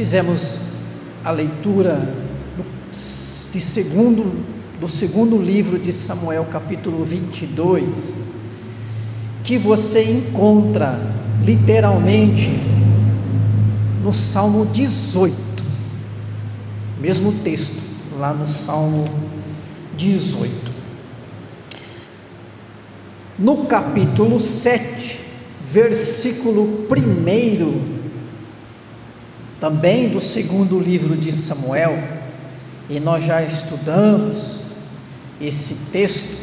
Fizemos a leitura de segundo, do segundo livro de Samuel, capítulo 22, que você encontra literalmente no Salmo 18, mesmo texto, lá no Salmo 18. No capítulo 7, versículo 1 também do segundo livro de Samuel, e nós já estudamos esse texto,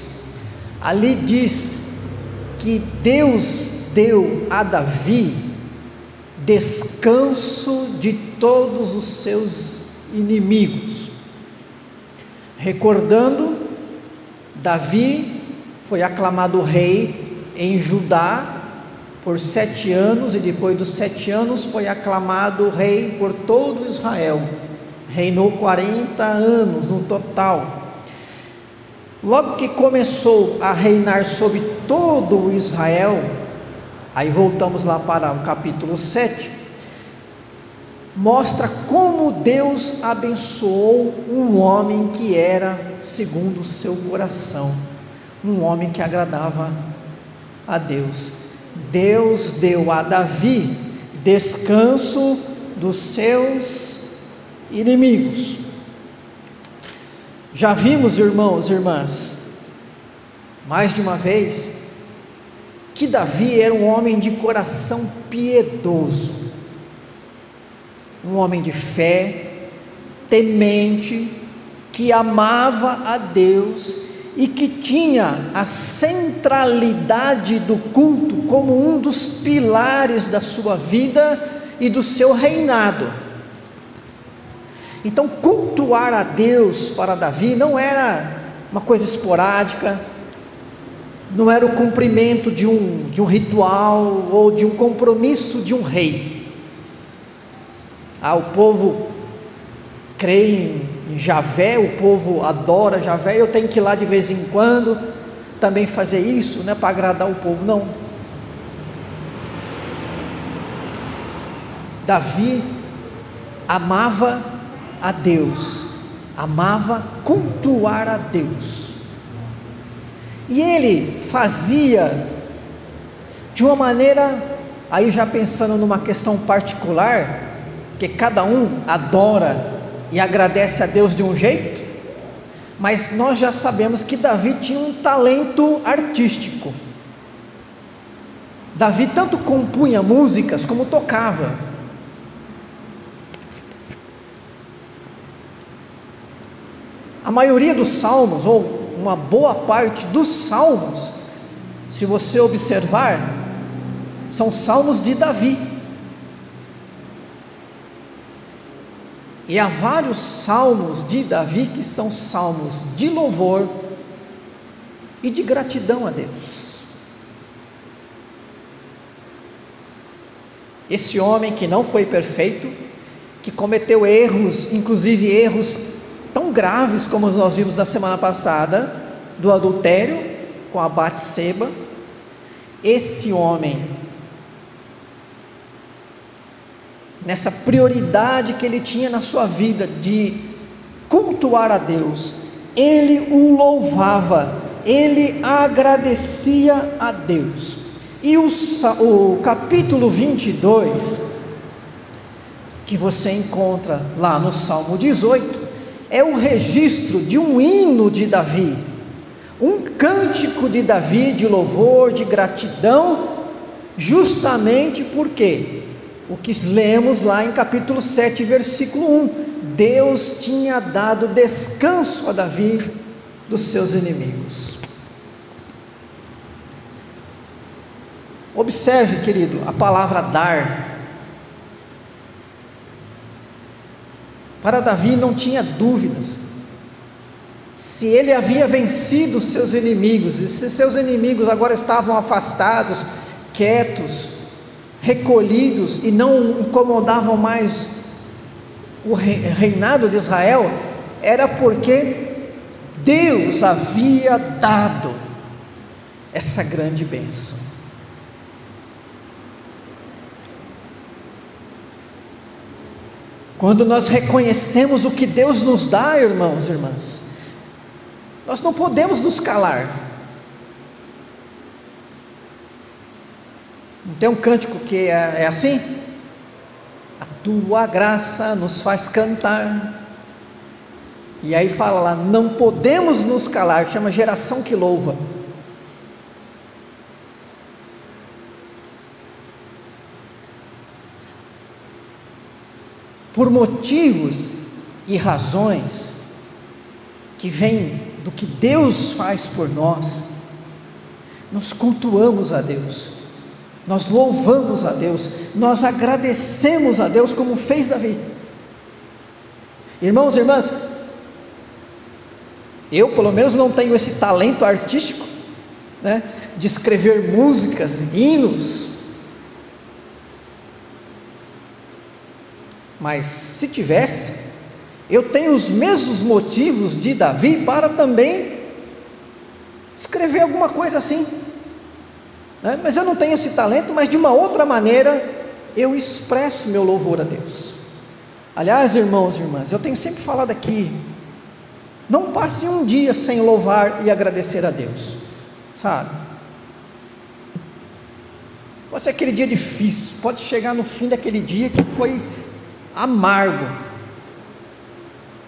ali diz que Deus deu a Davi descanso de todos os seus inimigos. Recordando, Davi foi aclamado rei em Judá por sete anos, e depois dos sete anos foi aclamado rei por todo Israel. Reinou 40 anos no total. Logo que começou a reinar sobre todo Israel, aí voltamos lá para o capítulo 7, mostra como Deus abençoou um homem que era segundo o seu coração, um homem que agradava a Deus. Deus deu a Davi descanso dos seus inimigos. Já vimos, irmãos e irmãs, mais de uma vez, que Davi era um homem de coração piedoso, um homem de fé, temente, que amava a Deus e que tinha a centralidade do culto como um dos pilares da sua vida e do seu reinado. Então, cultuar a Deus para Davi não era uma coisa esporádica, não era o cumprimento de um, de um ritual ou de um compromisso de um rei. Ah, o povo crê em Javé, o povo adora Javé, eu tenho que ir lá de vez em quando também fazer isso, né, para agradar o povo. Não. Davi amava a Deus, amava cultuar a Deus. E ele fazia de uma maneira, aí já pensando numa questão particular, que cada um adora e agradece a Deus de um jeito, mas nós já sabemos que Davi tinha um talento artístico. Davi tanto compunha músicas como tocava. A maioria dos salmos, ou uma boa parte dos salmos, se você observar, são salmos de Davi. E há vários salmos de Davi que são salmos de louvor e de gratidão a Deus. Esse homem que não foi perfeito, que cometeu erros, inclusive erros tão graves como nós vimos na semana passada, do adultério com a Batseba, esse homem nessa prioridade que ele tinha na sua vida de cultuar a Deus, ele o louvava, ele agradecia a Deus. E o, o capítulo 22, que você encontra lá no Salmo 18, é um registro de um hino de Davi, um cântico de Davi de louvor, de gratidão, justamente porque o que lemos lá em capítulo 7, versículo 1. Deus tinha dado descanso a Davi dos seus inimigos. Observe, querido, a palavra dar. Para Davi não tinha dúvidas. Se ele havia vencido seus inimigos, e se seus inimigos agora estavam afastados, quietos, recolhidos e não incomodavam mais o reinado de Israel, era porque Deus havia dado essa grande bênção. Quando nós reconhecemos o que Deus nos dá, irmãos e irmãs, nós não podemos nos calar. Tem um cântico que é, é assim? A tua graça nos faz cantar. E aí fala lá, não podemos nos calar, chama geração que louva. por motivos e razões que vêm do que Deus faz por nós, nós cultuamos a Deus, nós louvamos a Deus, nós agradecemos a Deus como fez Davi. Irmãos e irmãs, eu pelo menos não tenho esse talento artístico, né, de escrever músicas, hinos, Mas se tivesse, eu tenho os mesmos motivos de Davi para também escrever alguma coisa assim. Né? Mas eu não tenho esse talento, mas de uma outra maneira eu expresso meu louvor a Deus. Aliás, irmãos e irmãs, eu tenho sempre falado aqui, não passe um dia sem louvar e agradecer a Deus, sabe? Pode ser aquele dia difícil, pode chegar no fim daquele dia que foi amargo.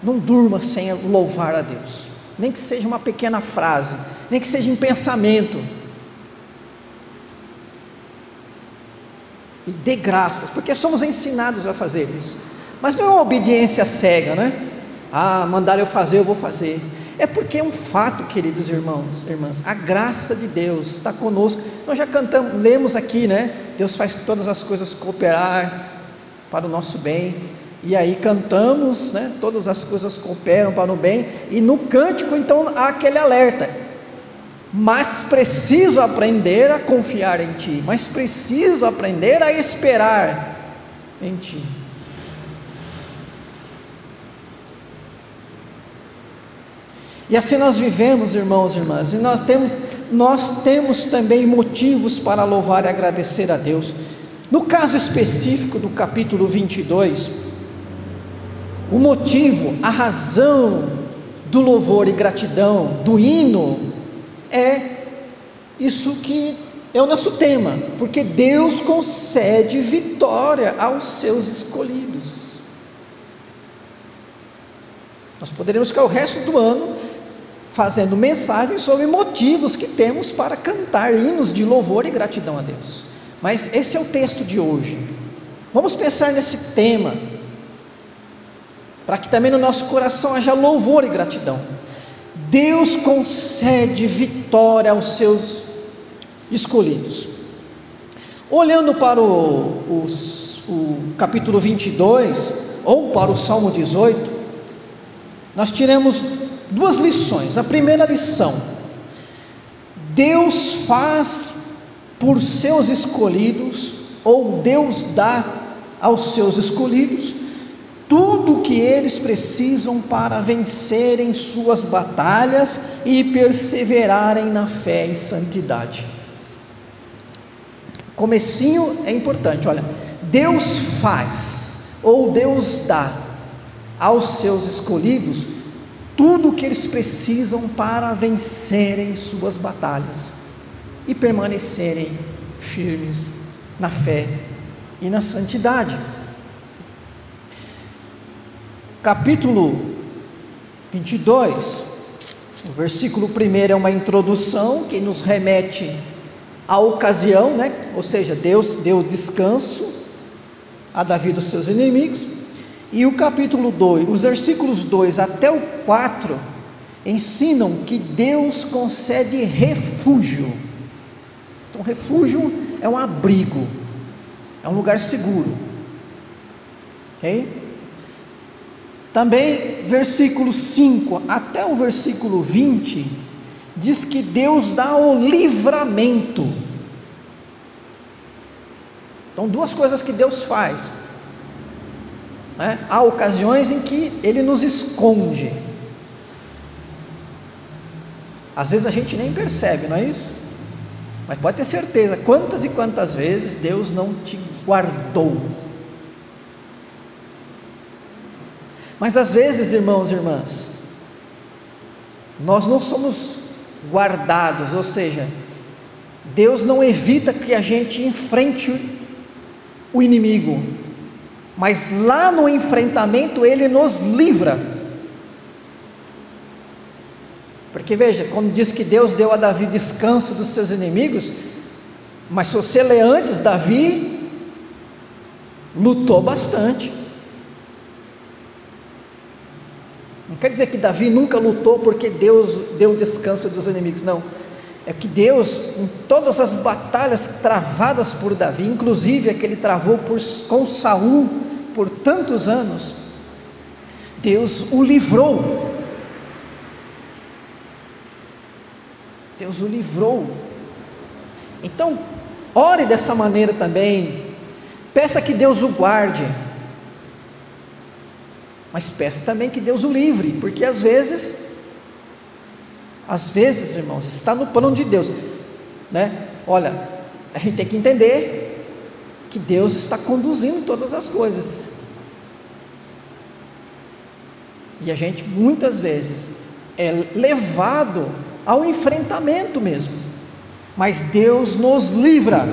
Não durma sem louvar a Deus, nem que seja uma pequena frase, nem que seja em pensamento. E dê graças, porque somos ensinados a fazer isso. Mas não é uma obediência cega, né? Ah, mandar eu fazer, eu vou fazer. É porque é um fato, queridos irmãos, irmãs, a graça de Deus está conosco. Nós já cantamos, lemos aqui, né? Deus faz todas as coisas cooperar para o nosso bem. E aí cantamos, né? Todas as coisas cooperam para o bem. E no cântico, então, há aquele alerta. Mas preciso aprender a confiar em Ti. Mas preciso aprender a esperar em Ti. E assim nós vivemos, irmãos e irmãs, e nós temos, nós temos também motivos para louvar e agradecer a Deus. No caso específico do capítulo 22, o motivo, a razão do louvor e gratidão, do hino, é isso que é o nosso tema, porque Deus concede vitória aos seus escolhidos. Nós poderemos ficar o resto do ano fazendo mensagens sobre motivos que temos para cantar hinos de louvor e gratidão a Deus. Mas esse é o texto de hoje. Vamos pensar nesse tema, para que também no nosso coração haja louvor e gratidão. Deus concede vitória aos seus escolhidos. Olhando para o, o, o capítulo 22, ou para o Salmo 18, nós tiramos duas lições. A primeira lição: Deus faz por seus escolhidos, ou Deus dá aos seus escolhidos, tudo o que eles precisam para vencerem suas batalhas e perseverarem na fé e santidade. Comecinho é importante, olha, Deus faz ou Deus dá aos seus escolhidos tudo o que eles precisam para vencerem suas batalhas e permanecerem firmes na fé e na santidade. Capítulo 22, o versículo 1 é uma introdução que nos remete à ocasião, né? ou seja, Deus deu descanso a Davi dos seus inimigos. E o capítulo 2, os versículos 2 até o 4 ensinam que Deus concede refúgio então, refúgio é um abrigo, é um lugar seguro. Ok? Também, versículo 5 até o versículo 20, diz que Deus dá o livramento. Então, duas coisas que Deus faz. Né? Há ocasiões em que Ele nos esconde. Às vezes a gente nem percebe, não é isso? Mas pode ter certeza, quantas e quantas vezes Deus não te guardou. Mas às vezes, irmãos e irmãs, nós não somos guardados, ou seja, Deus não evita que a gente enfrente o inimigo, mas lá no enfrentamento ele nos livra. Porque veja, quando diz que Deus deu a Davi descanso dos seus inimigos, mas se você ler antes, Davi lutou bastante. Não quer dizer que Davi nunca lutou porque Deus deu descanso dos inimigos, não. É que Deus, em todas as batalhas travadas por Davi, inclusive a que ele travou por, com Saul por tantos anos, Deus o livrou. Deus o livrou. Então, ore dessa maneira também. Peça que Deus o guarde mas peça também que Deus o livre, porque às vezes, às vezes, irmãos, está no plano de Deus, né? Olha, a gente tem que entender que Deus está conduzindo todas as coisas. E a gente muitas vezes é levado ao enfrentamento mesmo, mas Deus nos livra.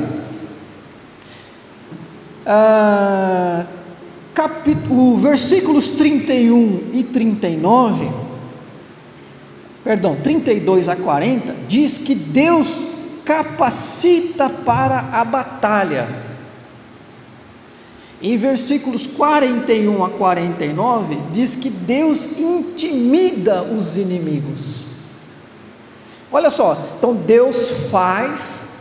Ah, capítulo, versículos 31 e 39, perdão, 32 a 40, diz que Deus capacita para a batalha. Em versículos 41 a 49, diz que Deus intimida os inimigos. Olha só, então Deus faz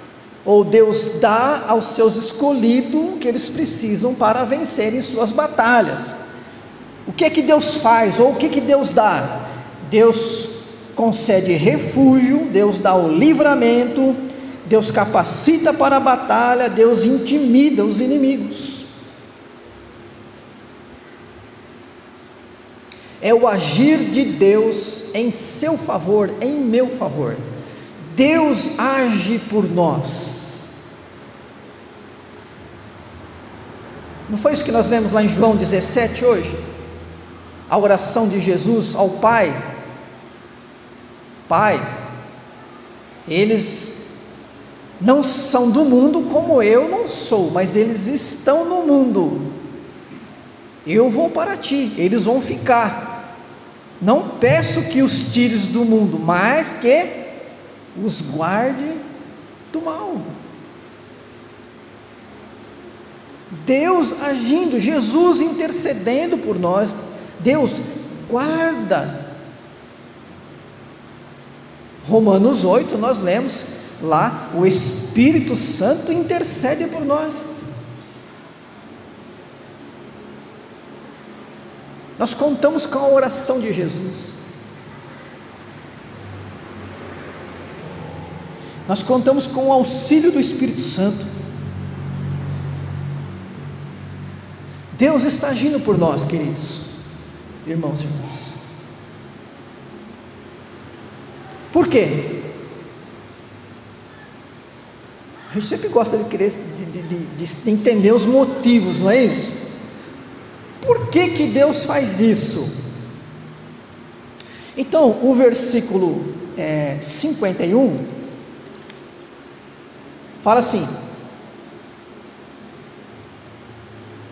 ou Deus dá aos seus escolhidos o que eles precisam para vencerem suas batalhas. O que é que Deus faz, ou o que, que Deus dá? Deus concede refúgio, Deus dá o livramento, Deus capacita para a batalha, Deus intimida os inimigos. É o agir de Deus em seu favor, em meu favor. Deus age por nós. Não foi isso que nós lemos lá em João 17 hoje? A oração de Jesus ao Pai. Pai, eles não são do mundo como eu não sou, mas eles estão no mundo. Eu vou para ti, eles vão ficar. Não peço que os tires do mundo, mas que os guarde do mal. Deus agindo, Jesus intercedendo por nós, Deus guarda. Romanos 8, nós lemos lá, o Espírito Santo intercede por nós. Nós contamos com a oração de Jesus. Nós contamos com o auxílio do Espírito Santo. Deus está agindo por nós, queridos, irmãos e irmãs. Por quê? A gente sempre gosta de, querer, de, de, de, de entender os motivos, não é isso? Por que, que Deus faz isso? Então, o versículo é, 51 fala assim: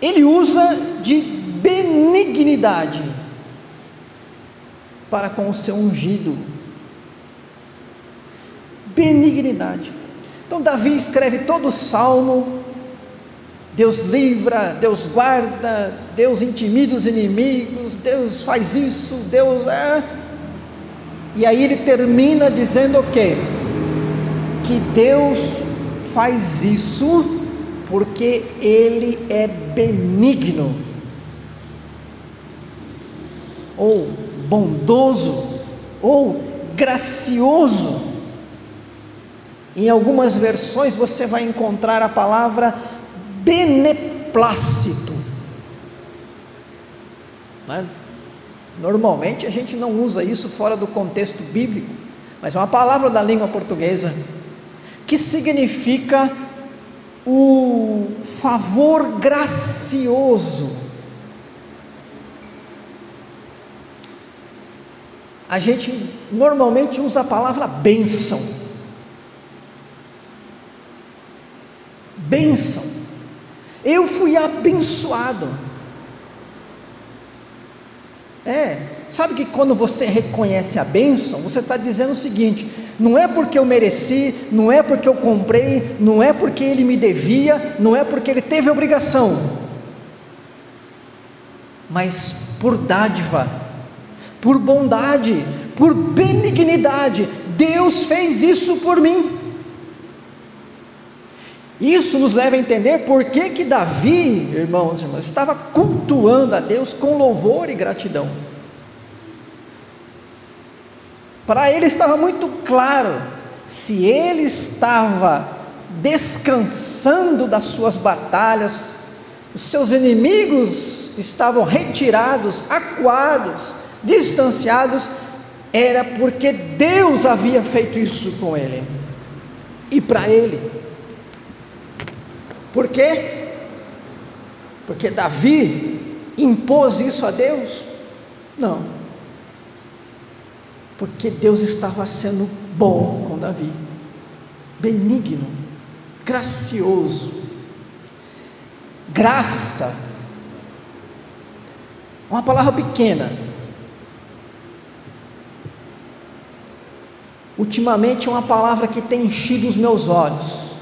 ele usa de benignidade para com o seu ungido. Benignidade. Então, Davi escreve todo o salmo. Deus livra, Deus guarda, Deus intimida os inimigos, Deus faz isso, Deus é. E aí ele termina dizendo o quê? Que Deus faz isso porque Ele é benigno, ou bondoso, ou gracioso. Em algumas versões você vai encontrar a palavra beneplácito. Né? Normalmente a gente não usa isso fora do contexto bíblico, mas é uma palavra da língua portuguesa que significa o favor gracioso. A gente normalmente usa a palavra bênção. Bênção. Eu fui abençoado. É, sabe que quando você reconhece a bênção, você está dizendo o seguinte: não é porque eu mereci, não é porque eu comprei, não é porque ele me devia, não é porque ele teve obrigação, mas por dádiva, por bondade, por benignidade, Deus fez isso por mim. Isso nos leva a entender por que, que Davi, irmãos e irmãs, estava cultuando a Deus com louvor e gratidão. Para ele estava muito claro, se ele estava descansando das suas batalhas, os seus inimigos estavam retirados, acuados, distanciados, era porque Deus havia feito isso com ele e para ele. Por quê? Porque Davi impôs isso a Deus? Não. Porque Deus estava sendo bom com Davi, benigno, gracioso. Graça, uma palavra pequena. Ultimamente é uma palavra que tem enchido os meus olhos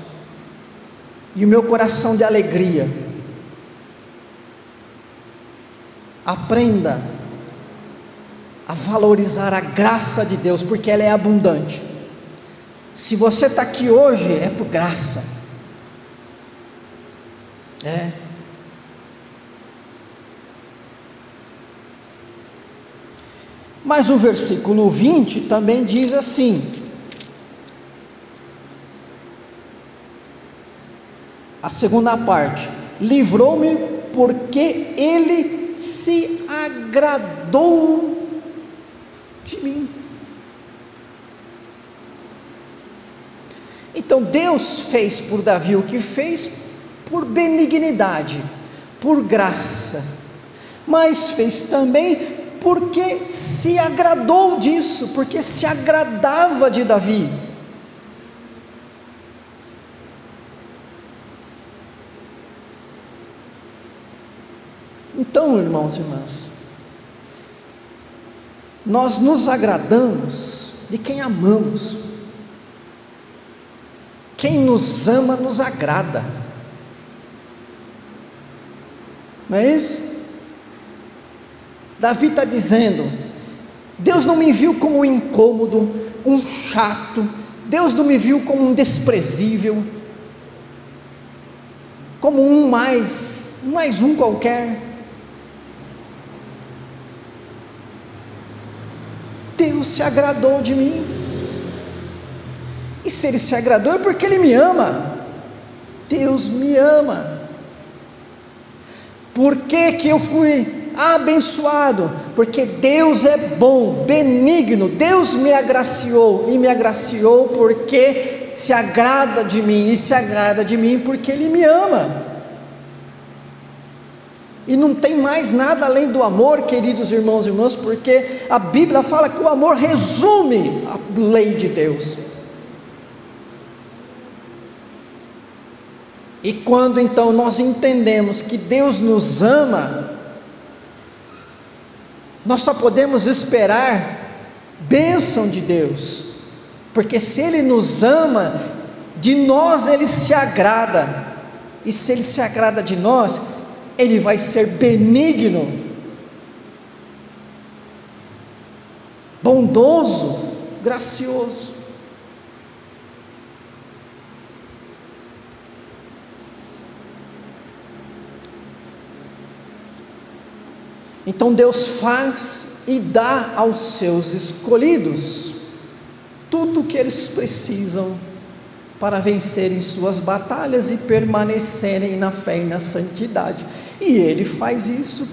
e o meu coração de alegria. Aprenda a valorizar a graça de Deus, porque ela é abundante. Se você está aqui hoje, é por graça. É. Mas o versículo 20 também diz assim: A segunda parte, livrou-me porque ele se agradou de mim. Então Deus fez por Davi o que fez por benignidade, por graça, mas fez também porque se agradou disso, porque se agradava de Davi. Então, irmãos e irmãs, nós nos agradamos de quem amamos. Quem nos ama nos agrada. Não é isso? Davi está dizendo: Deus não me viu como um incômodo, um chato, Deus não me viu como um desprezível, como um mais, mais um qualquer. Se agradou de mim. E se Ele se agradou é porque Ele me ama. Deus me ama. Por que, que eu fui abençoado? Porque Deus é bom, benigno. Deus me agraciou e me agraciou porque se agrada de mim e se agrada de mim porque Ele me ama. E não tem mais nada além do amor, queridos irmãos e irmãs, porque a Bíblia fala que o amor resume a lei de Deus. E quando então nós entendemos que Deus nos ama, nós só podemos esperar bênção de Deus, porque se Ele nos ama, de nós Ele se agrada, e se Ele se agrada de nós, ele vai ser benigno, bondoso, gracioso. Então Deus faz e dá aos seus escolhidos tudo o que eles precisam para vencerem suas batalhas e permanecerem na fé e na santidade. E ele faz isso,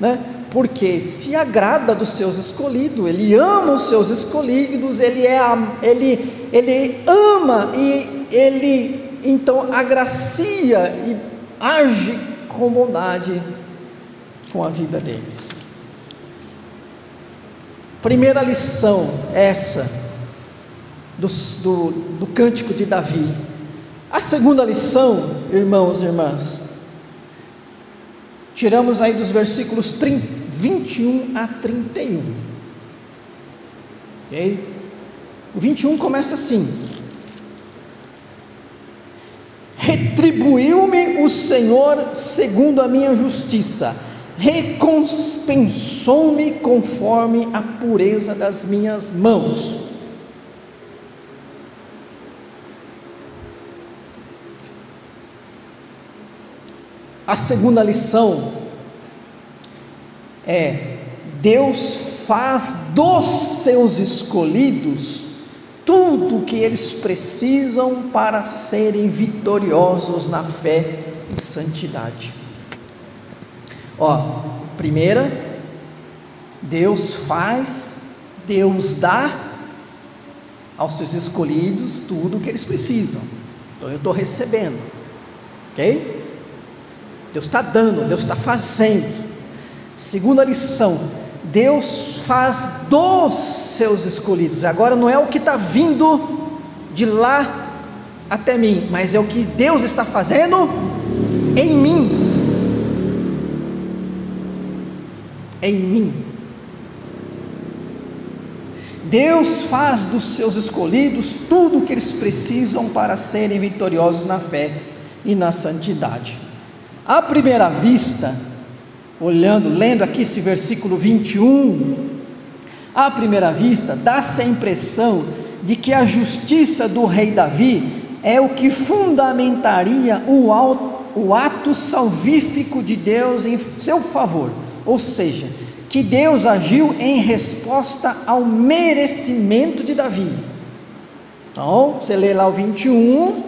né? Porque se agrada dos seus escolhidos, ele ama os seus escolhidos, ele é ele ele ama e ele então agracia e age com bondade com a vida deles. Primeira lição, essa, do, do, do cântico de Davi. A segunda lição, irmãos e irmãs, tiramos aí dos versículos 30, 21 a 31. Ok? O 21 começa assim: Retribuiu-me o Senhor segundo a minha justiça recompensou-me conforme a pureza das minhas mãos. A segunda lição é: Deus faz dos seus escolhidos tudo o que eles precisam para serem vitoriosos na fé e santidade. Ó, primeira, Deus faz, Deus dá aos seus escolhidos tudo o que eles precisam. Então eu estou recebendo, ok? Deus está dando, Deus está fazendo. Segunda lição: Deus faz dos seus escolhidos. Agora não é o que está vindo de lá até mim, mas é o que Deus está fazendo em mim. em mim. Deus faz dos seus escolhidos tudo o que eles precisam para serem vitoriosos na fé e na santidade. À primeira vista, olhando, lendo aqui esse versículo 21, à primeira vista, dá-se a impressão de que a justiça do rei Davi é o que fundamentaria o, ato salvífico de Deus em seu favor ou seja, que Deus agiu em resposta ao merecimento de Davi. Então, você lê lá o 21,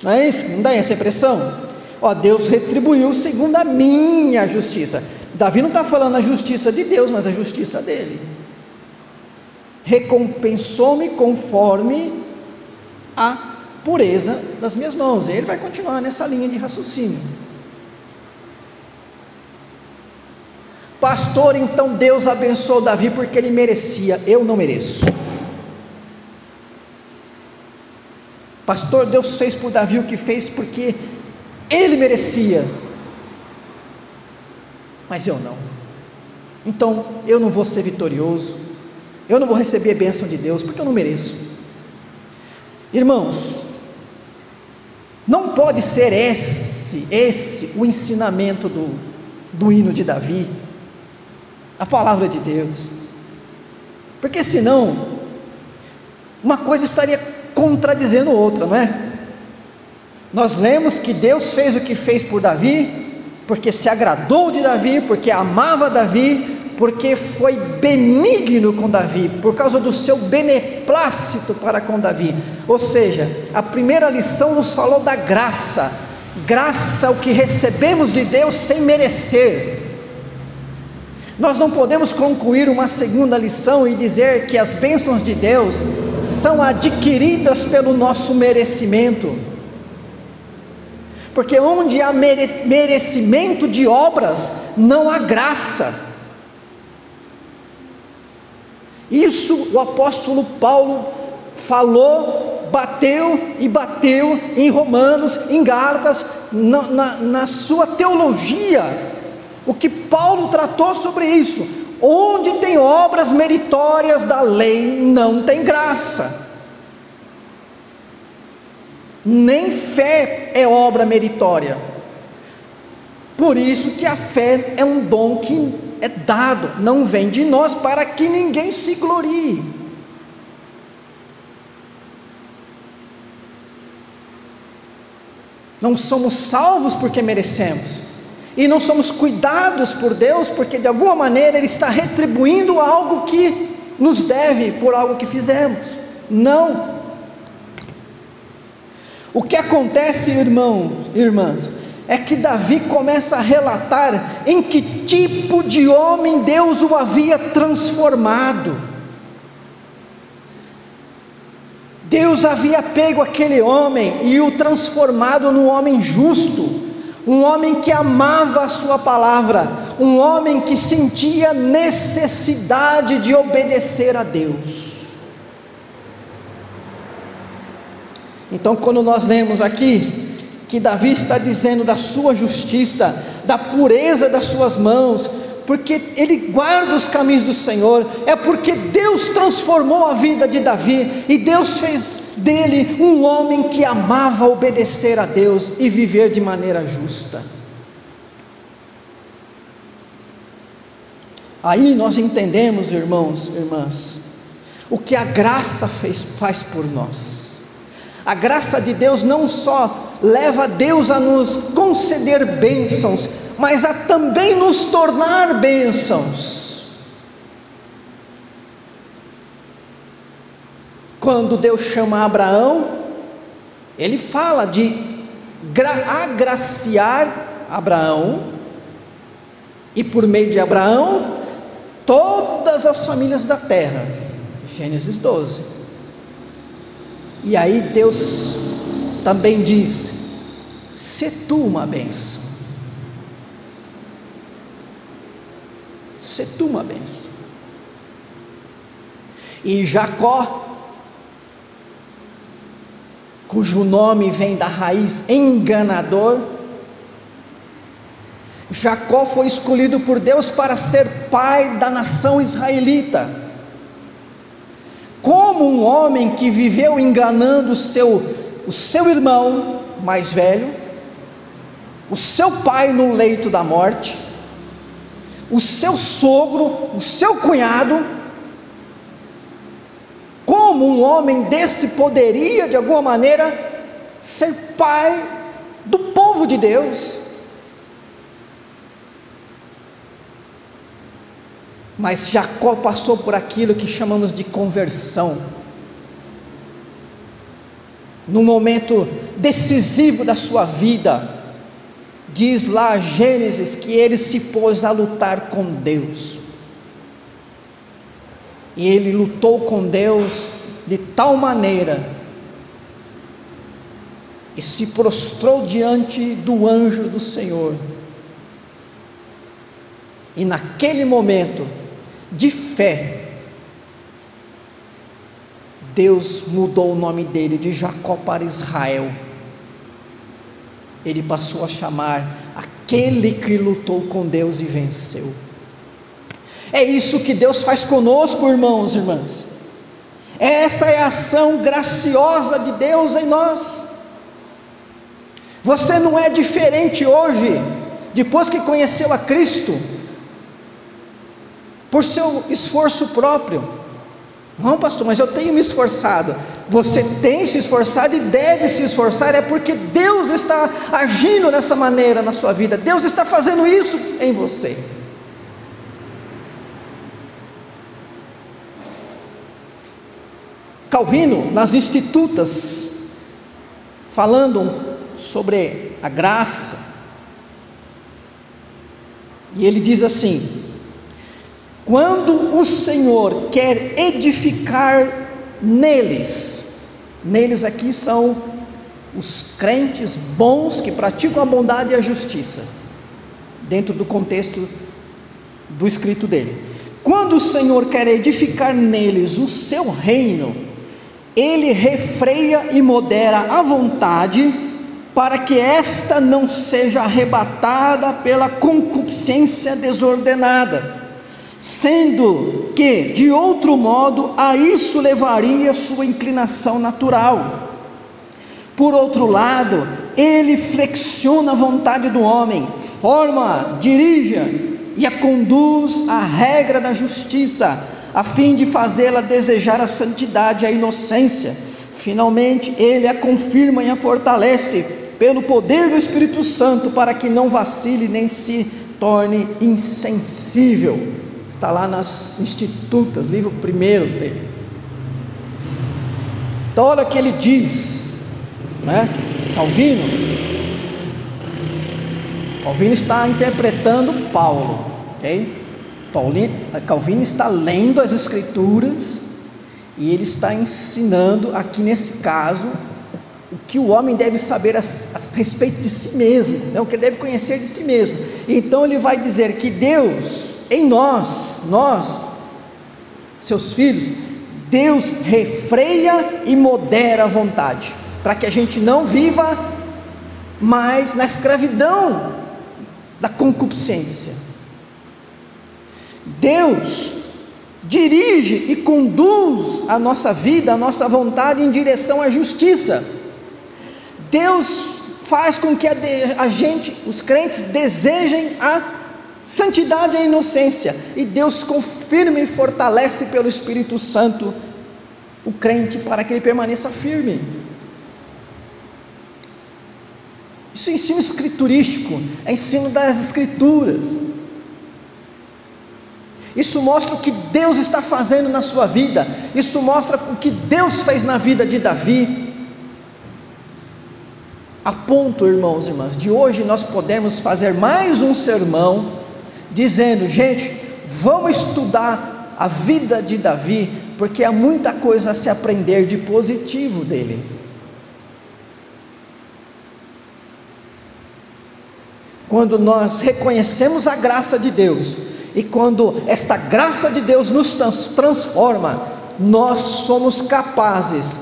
não é isso? Não dá essa impressão? Ó, Deus retribuiu segundo a minha justiça. Davi não está falando a justiça de Deus, mas a justiça dele. Recompensou-me conforme a pureza das minhas mãos. Ele vai continuar nessa linha de raciocínio. Pastor, então Deus abençoou Davi porque ele merecia, eu não mereço. Pastor, Deus fez por Davi o que fez porque ele merecia, mas eu não. Então eu não vou ser vitorioso, eu não vou receber a bênção de Deus porque eu não mereço. Irmãos, não pode ser esse, esse o ensinamento do, do hino de Davi a palavra de Deus. Porque senão, uma coisa estaria contradizendo outra, não é? Nós lemos que Deus fez o que fez por Davi, porque se agradou de Davi, porque amava Davi, porque foi benigno com Davi, por causa do seu beneplácito para com Davi. Ou seja, a primeira lição nos falou da graça, graça o que recebemos de Deus sem merecer. Nós não podemos concluir uma segunda lição e dizer que as bênçãos de Deus são adquiridas pelo nosso merecimento. Porque onde há mere merecimento de obras, não há graça. Isso o apóstolo Paulo falou, bateu e bateu em Romanos, em Gálatas, na, na, na sua teologia o que Paulo tratou sobre isso. Onde tem obras meritórias da lei, não tem graça. Nem fé é obra meritória. Por isso que a fé é um dom que é dado, não vem de nós para que ninguém se glorie. Não somos salvos porque merecemos e não somos cuidados por Deus, porque de alguma maneira Ele está retribuindo algo que nos deve por algo que fizemos. Não. O que acontece, irmãos, irmãs, é que Davi começa a relatar em que tipo de homem Deus o havia transformado. Deus havia pego aquele homem e o transformado num homem justo um homem que amava a sua palavra, um homem que sentia necessidade de obedecer a Deus. Então, quando nós vemos aqui que Davi está dizendo da sua justiça, da pureza das suas mãos, porque ele guarda os caminhos do Senhor, é porque Deus transformou a vida de Davi e Deus fez dele um homem que amava obedecer a Deus e viver de maneira justa. Aí nós entendemos, irmãos, irmãs, o que a graça fez, faz por nós. A graça de Deus não só leva Deus a nos conceder bênçãos, mas a também nos tornar bênçãos. Quando Deus chama Abraão, ele fala de agraciar Abraão, e por meio de Abraão, todas as famílias da terra. Gênesis 12. E aí Deus também diz: se tu uma benção. Se tu uma benção. E Jacó, cujo nome vem da raiz enganador, Jacó foi escolhido por Deus para ser pai da nação israelita. Como um homem que viveu enganando o seu, o seu irmão mais velho, o seu pai no leito da morte, o seu sogro, o seu cunhado, como um homem desse poderia de alguma maneira ser pai do povo de Deus? Mas Jacó passou por aquilo que chamamos de conversão. No momento decisivo da sua vida, diz lá Gênesis que ele se pôs a lutar com Deus. E ele lutou com Deus de tal maneira e se prostrou diante do anjo do Senhor. E naquele momento, de fé, Deus mudou o nome dele de Jacó para Israel. Ele passou a chamar aquele que lutou com Deus e venceu. É isso que Deus faz conosco, irmãos e irmãs. Essa é a ação graciosa de Deus em nós. Você não é diferente hoje, depois que conheceu a Cristo por seu esforço próprio. Não, pastor, mas eu tenho me esforçado. Você tem se esforçado e deve se esforçar, é porque Deus está agindo dessa maneira na sua vida, Deus está fazendo isso em você. Calvino, nas Institutas, falando sobre a graça, e ele diz assim: quando o Senhor quer edificar neles, neles aqui são os crentes bons que praticam a bondade e a justiça, dentro do contexto do escrito dele. Quando o Senhor quer edificar neles o seu reino, ele refreia e modera a vontade, para que esta não seja arrebatada pela concupiscência desordenada sendo que, de outro modo, a isso levaria sua inclinação natural. Por outro lado, ele flexiona a vontade do homem, forma, dirige e a conduz à regra da justiça, a fim de fazê-la desejar a santidade e a inocência. Finalmente, ele a confirma e a fortalece pelo poder do Espírito Santo para que não vacile nem se torne insensível Está lá nas Institutas, livro primeiro dele. Então, olha o que ele diz, né? Calvino. Calvino está interpretando Paulo, ok? Paulino, Calvino está lendo as Escrituras e ele está ensinando, aqui nesse caso, o que o homem deve saber a, a respeito de si mesmo, né? o que ele deve conhecer de si mesmo. Então ele vai dizer que Deus, em nós, nós, seus filhos, Deus refreia e modera a vontade, para que a gente não viva mais na escravidão da concupiscência. Deus dirige e conduz a nossa vida, a nossa vontade em direção à justiça. Deus faz com que a, a gente, os crentes, desejem a santidade a inocência, e Deus confirma e fortalece pelo Espírito Santo o crente para que ele permaneça firme. Isso é ensino escriturístico, é ensino das escrituras. Isso mostra o que Deus está fazendo na sua vida, isso mostra o que Deus fez na vida de Davi. A ponto, irmãos e irmãs, de hoje nós podemos fazer mais um sermão dizendo, gente, vamos estudar a vida de Davi, porque há muita coisa a se aprender de positivo dele. Quando nós reconhecemos a graça de Deus, e quando esta graça de Deus nos transforma, nós somos capazes,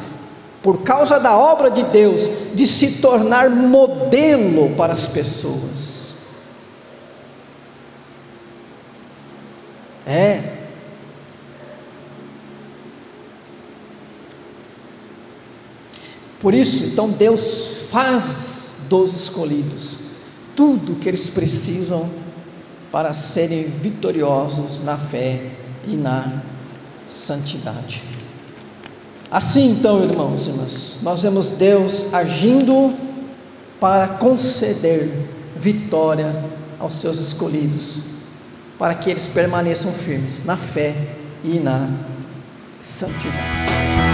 por causa da obra de Deus, de se tornar modelo para as pessoas. É. Por isso, então Deus faz dos escolhidos tudo que eles precisam para serem vitoriosos na fé e na santidade. Assim, então, irmãos e irmãs, nós vemos Deus agindo para conceder vitória aos seus escolhidos, para que eles permaneçam firmes na fé e na santidade.